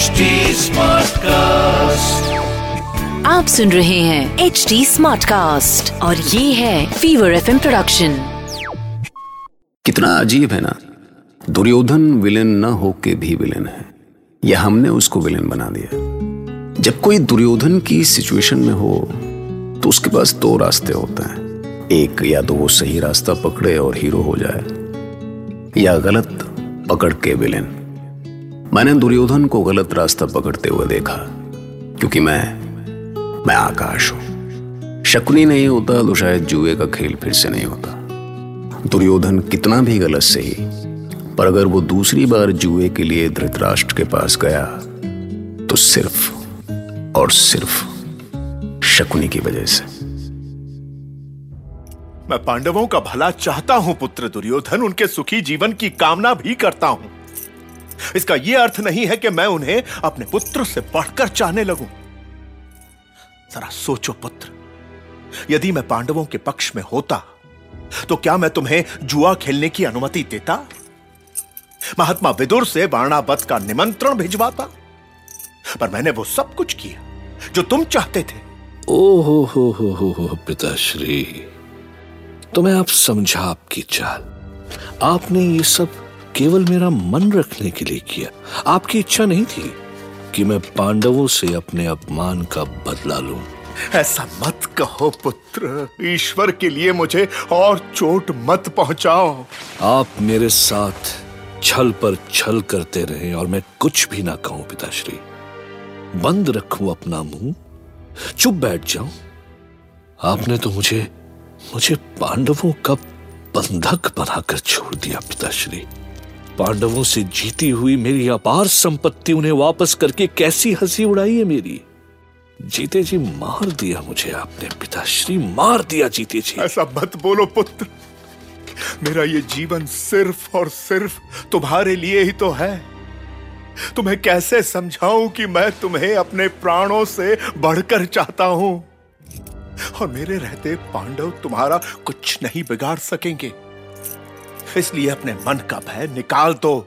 HD Smartcast. आप सुन रहे हैं एच डी स्मार्ट कास्ट और ये है फीवर एफ़ प्रोडक्शन कितना अजीब है ना? दुर्योधन विलेन न हो के भी विलेन है। या हमने उसको विलेन बना दिया। जब कोई दुर्योधन की सिचुएशन में हो तो उसके पास दो रास्ते होते हैं। एक या तो वो सही रास्ता पकड़े और हीरो हो जाए या गलत पकड़ के विलेन। मैंने दुर्योधन को गलत रास्ता पकड़ते हुए देखा, क्योंकि मैं मैं आकाश हूँ। शकुनी नहीं होता तो शायद जुए का खेल फिर से नहीं होता। दुर्योधन कितना भी गलत सही, पर अगर वो दूसरी बार जुए के लिए धृतराष्ट्र के पास गया तो सिर्फ़ और सिर्फ़ शकुनी की वजह से। मैं पांडवों का भला चाहता हूँ, पुत्र दुर्योधन। उनके सुखी जीवन की कामना भी करता हूँ। इसका यह अर्थ नहीं है कि मैं उन्हें अपने पुत्र से बढ़कर चाहने लगूं। जरा सोचो पुत्र, यदि मैं पांडवों के पक्ष में होता तो क्या मैं तुम्हें जुआ खेलने की अनुमति देता? महात्मा विदुर से वाणावत का निमंत्रण भिजवाता। पर मैंने वो सब कुछ किया, जो तुम चाहते थे। ओ हो हो हो हो हो पिताश्री, तुम्हें आप समझा आपकी चाल। आपने ये सब केवल मेरा मन रखने के लिए किया। आपकी इच्छा नहीं थी कि मैं पांडवों से अपने अपमान का बदला लूँ। ऐसा मत कहो पुत्र। ईश्वर के लिए मुझे और चोट मत पहुंचाओ। आप मेरे साथ छल पर छल करते रहे और मैं कुछ भी ना कहूँ पिताश्री। बंद रखूँ अपना मुँह। चुप बैठ जाऊँ। आपने तो मुझे मुझे पांडवों का बंधक बनाकर छोड़ दिया पिताश्री। पांडवों से जीती हुई मेरी अपार संपत्ति उन्हें वापस करके कैसी हँसी उड़ाई है मेरी? जीते जी मार दिया मुझे आपने, पिताश्री, मार दिया जीते जी। ऐसा मत बोलो पुत्र। मेरा ये जीवन सिर्फ़ और सिर्फ़ तुम्हारे लिए ही तो है। तुम्हें कैसे समझाऊं कि मैं तुम्हें अपने प्राणों से बढ़कर चाहता हूँ? और मेरे रहते पांडव तुम्हारा कुछ नहीं बिगाड़ सकेंगे। इसलिए अपने मन का भय निकाल दो।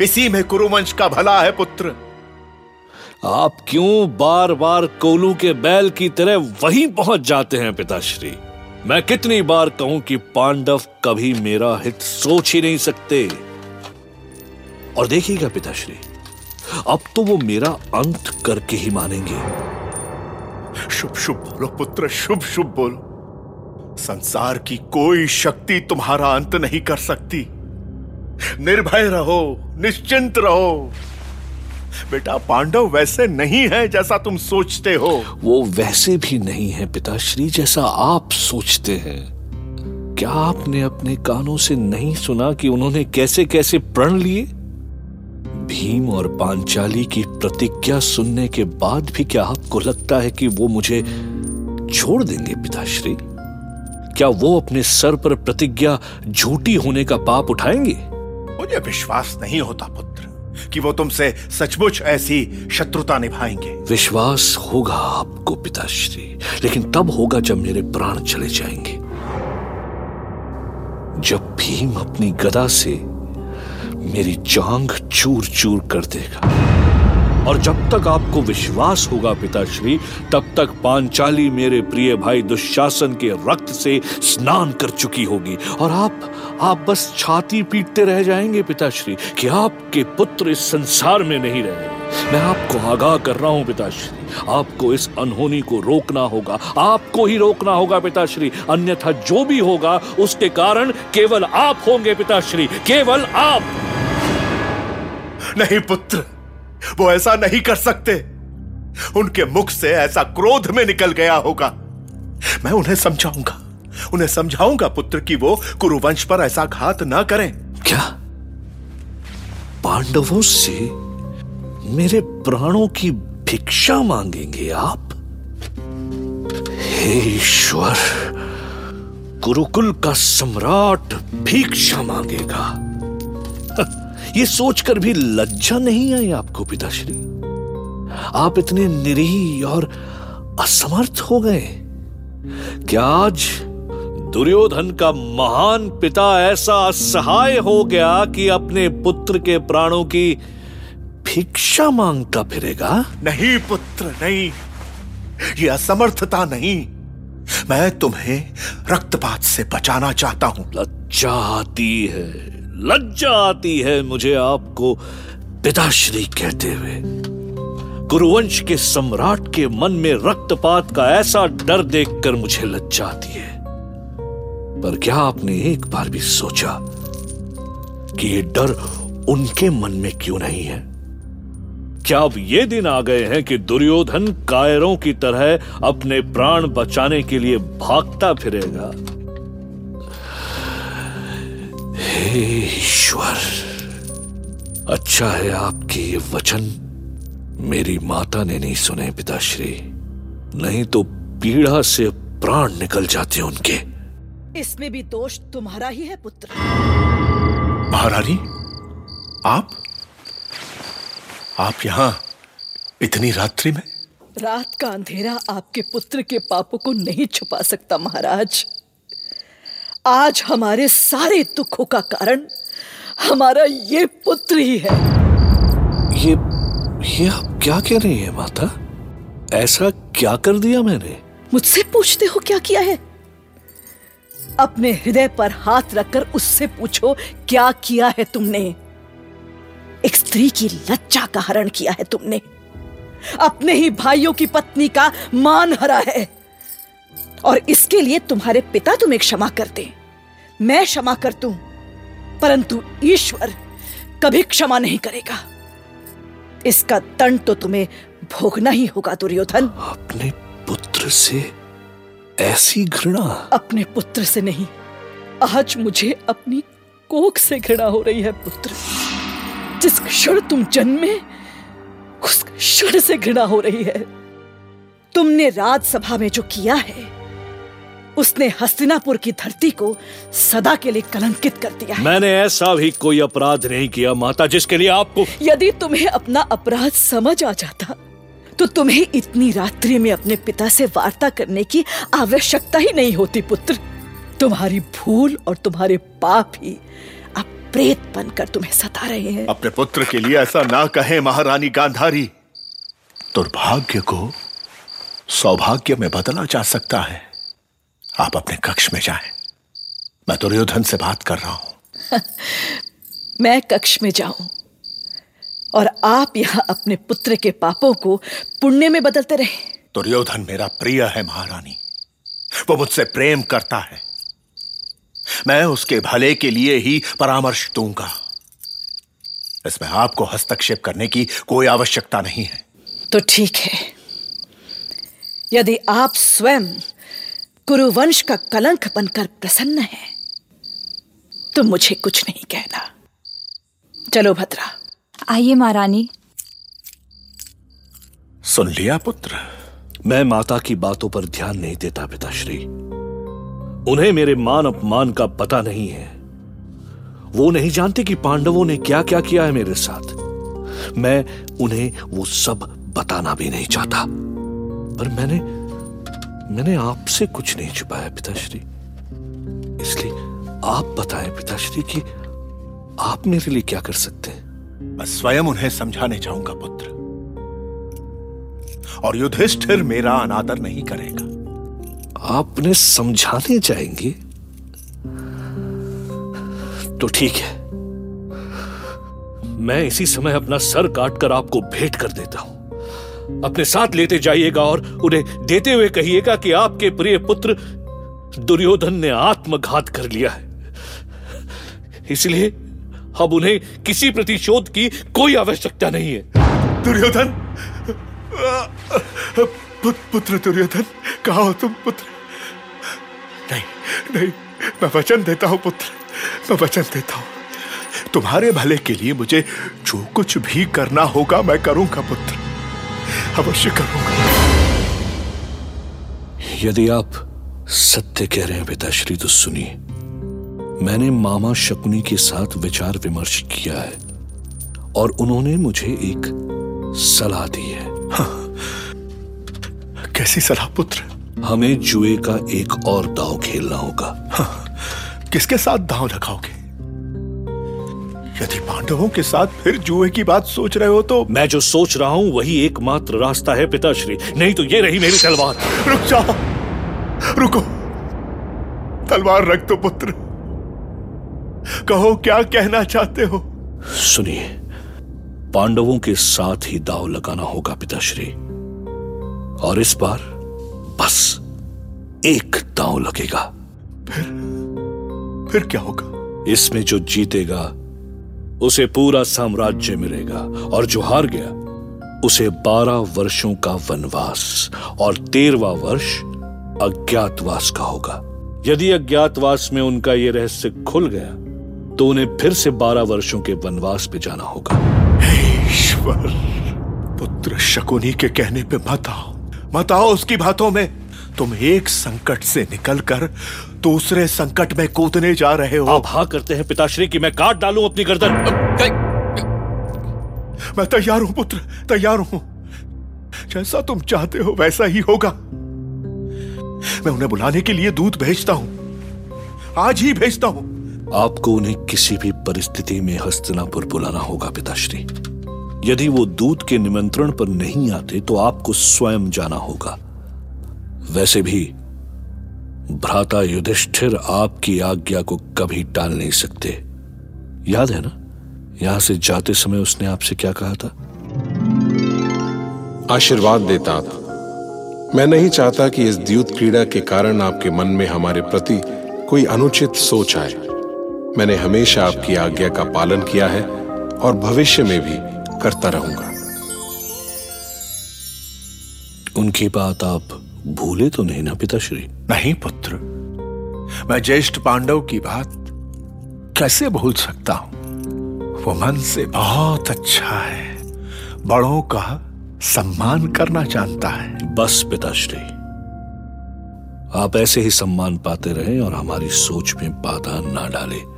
इसी में कुरुवंश का भला है पुत्र। आप क्यों बार बार कोलू के बैल की तरह वहीं पहुँच जाते हैं पिताश्री? मैं कितनी बार कहूँ कि पांडव कभी मेरा हित सोच ही नहीं सकते। और देखिएगा पिताश्री अब तो वो मेरा अंत करके ही मानेंगे। शुभ शुभ बोलो पुत्र शुभ शुभ बोलो। संसार की कोई शक्ति तुम्हारा अंत नहीं कर सकती। निर्भय रहो, निश्चिंत रहो। बेटा, पांडव वैसे नहीं है जैसा तुम सोचते हो। वो वैसे भी नहीं है पिताश्री जैसा आप सोचते हैं। क्या आपने अपने कानों से नहीं सुना कि उन्होंने कैसे कैसे प्रण लिए? भीम और पांचाली की प्रतिज्ञा सुनने के बाद भी क्या आपको लगता है कि वो मुझे छोड़ देंगे पिताश्री? क्या वो अपने सर पर प्रतिज्ञा झूठी होने का पाप उठाएँगे? मुझे विश्वास नहीं होता पुत्र कि वो तुमसे सचमुच ऐसी शत्रुता निभाएँगे। विश्वास होगा आपको पिताश्री लेकिन तब होगा जब मेरे प्राण चले जाएँगे। जब भीम अपनी गदा से मेरी जांग चूर चूर कर देगा। और जब तक आपको विश्वास होगा पिताश्री, तब तक पांचाली मेरे प्रिय भाई दुशासन के रक्त से स्नान कर चुकी होगी। और आप आप बस छाती पीटते रह जाएँगे पिताश्री कि आपके पुत्र इस संसार में नहीं रहे मैं आपको आगाह कर रहा हूँ पिताश्री, आपको इस अनहोनी को रोकना होगा, आपको ही रोकना होगा पिताश्री, अन्यथा जो भी होगा, उसके कारण केवल आप होंगे पिताश्री, केवल आप। नहीं, पुत्र। वो ऐसा नहीं कर सकते। उनके मुख से ऐसा क्रोध में निकल गया होगा। मैं उन्हें समझाऊँगा। उन्हें समझाऊँगा पुत्र कि वो कुरुवंश पर ऐसा घात ना करें। क्या? पांडवों से मेरे प्राणों की भिक्षा मांगेंगे आप? हे ईश्वर गुरुकुल का सम्राट भिक्षा मांगेगा। ये सोचकर भी लज्जा नहीं आई आपको पिताश्री? आप इतने निरीह और असमर्थ हो गए। क्या आज दुर्योधन का महान पिता ऐसा असहाय हो गया कि अपने पुत्र के प्राणों की भिक्षा माँगता फिरेगा? नहीं पुत्र नहीं। ये असमर्थता नहीं। मैं तुम्हें रक्तपात से बचाना चाहता हूँ। लज्जा आती है। लज्जा आती है मुझे आपको पिताश्री कहते हुए। गुरुवंश के सम्राट के मन में रक्तपात का ऐसा डर देखकर मुझे लज्जा आती है। पर क्या आपने एक बार भी सोचा कि ये डर उनके मन में क्यों नहीं है? क्या अब ये दिन आ गए हैं कि दुर्योधन कायरों की तरह अपने प्राण बचाने के लिए भागता फिरेगा? हे ईश्वर अच्छा है आपके ये वचन। मेरी माता ने नहीं सुने पिताश्री। नहीं तो पीड़ा से प्राण निकल जाते उनके। इसमें भी दोष तुम्हारा ही है पुत्र। महारानी आप? आप यहाँ इतनी रात्रि में? रात का अंधेरा आपके पुत्र के पापों को नहीं छुपा सकता महाराज। आज हमारे सारे दुखों का कारण हमारा ये पुत्र ही है। ये ये आप क्या कह रही हैं माता? ऐसा क्या कर दिया मैंने? मुझसे पूछते हो क्या किया है? अपने हृदय पर हाथ रखकर उससे पूछो क्या किया है तुमने? एक स्त्री की लज्जा का हरण किया है तुमने। अपने ही भाइयों की पत्नी का मान हरा है। और इसके लिए तुम्हारे पिता तुम्हें क्षमा करते। मैं क्षमा कर दूँ परंतु ईश्वर कभी क्षमा नहीं करेगा। इसका दंड तो तुम्हें भोगना ही होगा दुर्योधन। अपने पुत्र से ऐसी घृणा। अपने पुत्र से नहीं आज मुझे अपनी कोख से घृणा हो रही है पुत्र। जिस क्षण तुम जन्मे उस क्षण से घृणा हो रही है। तुमने राजसभा में जो किया है उसने हस्तिनापुर की धरती को सदा के लिए कलंकित कर दिया है। मैंने ऐसा भी कोई अपराध नहीं किया माता जिसके लिए आपको यदि तुम्हें अपना अपराध समझ आ जाता तो तुम्हें इतनी रात्रि में अपने पिता से वार्ता करने की आवश्यकता ही नहीं होती पुत्र। तुम्हारी भूल और तुम्हारे पाप ही अब प्रेत बनकर तुम्हें सता रहे हैं। अपने पुत्र के लिए ऐसा ना कहे महारानी गांधारी। दुर्भाग्य को सौभाग्य में बदला जा सकता है। आप अपने कक्ष में जाएँ। मैं दुर्योधन से बात कर रहा हूँ। मैं कक्ष में जाऊँ और आप यहाँ अपने पुत्र के पापों को पुण्य में बदलते रहे। दुर्योधन मेरा प्रिय है महारानी। वो मुझसे प्रेम करता है। मैं उसके भले के लिए ही परामर्श दूँगा। इसमें आपको हस्तक्षेप करने की कोई आवश्यकता नहीं है। तो ठीक है। यदि आप स्वयं कुरुवंश का कलंक बनकर प्रसन्न है। तो मुझे कुछ नहीं कहना। चलो भद्रा। आइए महारानी। सुन लिया पुत्र। मैं माता की बातों पर ध्यान नहीं देता पिताश्री। उन्हें मेरे मान अपमान का पता नहीं है। वो नहीं जानते कि पांडवों ने क्या क्या किया है मेरे साथ। मैं उन्हें वो सब बताना भी नहीं चाहता। पर मैंने मैंने आपसे कुछ नहीं छुपाया पिताश्री। इसलिए आप बताएँ पिताश्री कि आप मेरे लिए क्या कर सकते हैं? मैं स्वयं उन्हें समझाने जाऊँगा पुत्र। और युधिष्ठिर मेरा अनादर नहीं करेगा। आप उन्हें समझाने जाएँगे? तो ठीक है। मैं इसी समय अपना सर काटकर आपको भेंट कर देता हूँ। अपने साथ लेते जाइएगा और उन्हें देते हुए कहिएगा कि आपके प्रिय पुत्र दुर्योधन ने आत्मघात कर लिया है। इसलिए अब उन्हें किसी प्रतिशोध की कोई आवश्यकता नहीं है। दुर्योधन! पुत, पुत्र दुर्योधन कहा हो तुम पुत्र? नहीं नहीं मैं वचन देता हूँ पुत्र मैं वचन देता हूँ। तुम्हारे भले के लिए मुझे जो कुछ भी करना होगा मैं करूँगा पुत्र। अवश्य करूँगा। यदि आप सत्य कह रहे हैं पिताश्री तो सुनिए। मैंने मामा शकुनी के साथ विचार विमर्श किया है और उन्होंने मुझे एक सलाह दी है। हाँ, कैसी सलाह पुत्र? हमें जुए का एक और दाव खेलना होगा। हाँ, किसके साथ दाव लगाओगे यदि पांडवों के साथ फिर जुए की बात सोच रहे हो तो मैं जो सोच रहा हूँ वही एकमात्र रास्ता है पिताश्री। नहीं तो ये रही मेरी तलवार। रुक जाओ। रुको। तलवार रख दो पुत्र। कहो क्या कहना चाहते हो? सुनिए पांडवों के साथ ही दाव लगाना होगा पिताश्री। और इस बार बस एक दाव लगेगा। फिर फिर क्या होगा? इसमें जो जीतेगा उसे पूरा साम्राज्य मिलेगा और जो हार गया, उसे बारह वर्षों का वनवास और तेरवा वर्ष अज्ञातवास का होगा। यदि अज्ञातवास में उनका यह रहस्य खुल गया तो उन्हें फिर से बारह वर्षों के वनवास पे जाना होगा। ईश्वर, पुत्र शकुनी के कहने पे मत आओ। मत आओ उसकी बातों में। तुम एक संकट से निकलकर दूसरे संकट में कूदने जा रहे हो। आप हाँ करते हैं पिताश्री कि मैं काट डालूं अपनी गर्दन। मैं तैयार हूँ पुत्र तैयार हूँ। जैसा तुम चाहते हो वैसा ही होगा। मैं उन्हें बुलाने के लिए दूध भेजता हूँ। आज ही भेजता हूँ। आपको उन्हें किसी भी परिस्थिति में हस्तिनापुर बुलाना होगा पिताश्री। यदि वो दूत के निमंत्रण पर नहीं आते तो आपको स्वयं जाना होगा। वैसे भी भ्राता युधिष्ठिर आपकी आज्ञा को कभी टाल नहीं सकते। याद है ना? यहाँ से जाते समय उसने आपसे क्या कहा था? आशीर्वाद देता था मैं नहीं चाहता कि इस द्यूत क्रीड़ा के कारण आपके मन में हमारे प्रति कोई अनुचित सोच आए। मैंने हमेशा आपकी आज्ञा का पालन किया है और भविष्य में भी करता रहूँगा। उनकी बात आप भूले तो नहीं ना पिताश्री? नहीं पुत्र। मैं ज्येष्ठ पांडव की बात कैसे भूल सकता हूँ? वो मन से बहुत अच्छा है। बड़ों का सम्मान करना जानता है। बस पिताश्री आप ऐसे ही सम्मान पाते रहे और हमारी सोच में बाधा ना डाले।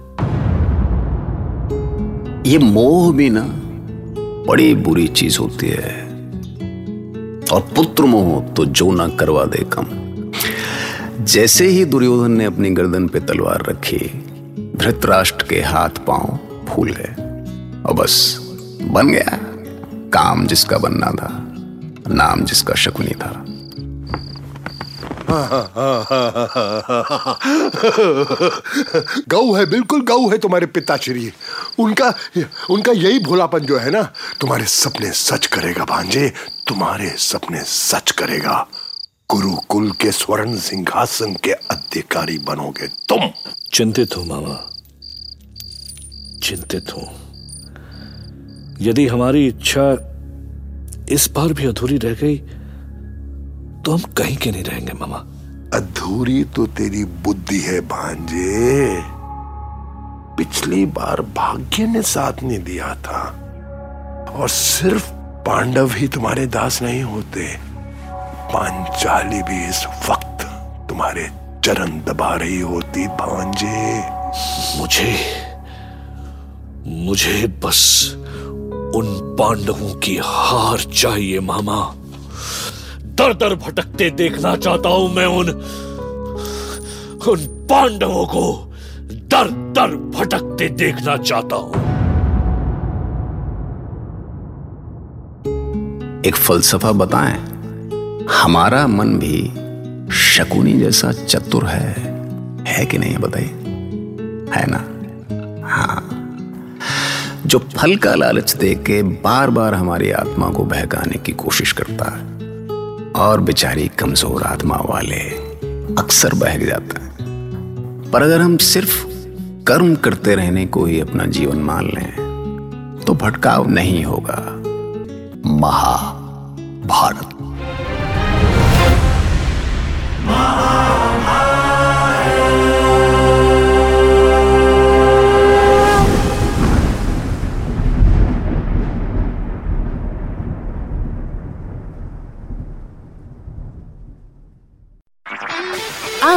ये मोह भी ना बड़ी बुरी चीज़ होती है। और पुत्र मोह तो जो ना करवा दे कम। जैसे ही दुर्योधन ने अपनी गर्दन पे तलवार रखी, धृतराष्ट्र के हाथ पाँव फूल गए। और बस, बन गया। काम जिसका बनना था, नाम जिसका शकुनी था। गऊ है, बिल्कुल गऊ है तुम्हारे पिताश्री। उनका उनका यही भोलापन जो है ना तुम्हारे सपने सच करेगा भांजे तुम्हारे सपने सच करेगा। गुरुकुल के स्वर्ण सिंहासन के अधिकारी बनोगे तुम। चिंतित हूँ मामा। चिंतित हूँ। यदि हमारी इच्छा इस बार भी अधूरी रह गई तो हम कहीं के नहीं रहेंगे मामा। अधूरी तो तेरी बुद्धि है भांजे। पिछली बार भाग्य ने साथ नहीं दिया था। और सिर्फ़ पांडव ही तुम्हारे दास नहीं होते। पांचाली भी इस वक्त तुम्हारे चरण दबा रही होती भांजे। मुझे मुझे बस उन पांडवों की हार चाहिए, मामा। दर दर भटकते देखना चाहता हूँ मैं उन उन पांडवों को। दर भटकते देखना चाहता हूँ। एक फलसफा बताएँ, हमारा मन भी शकुनी जैसा चतुर है। है कि नहीं बताइए? है ना? हाँ। जो फल का लालच दे के बार बार हमारी आत्मा को बहकाने की कोशिश करता है, और बेचारी कमज़ोर आत्मा वाले अक्सर बहक जाता है। पर अगर हम सिर्फ़ कर्म करते रहने को ही अपना जीवन मान लें तो भटकाव नहीं होगा। महाभारत।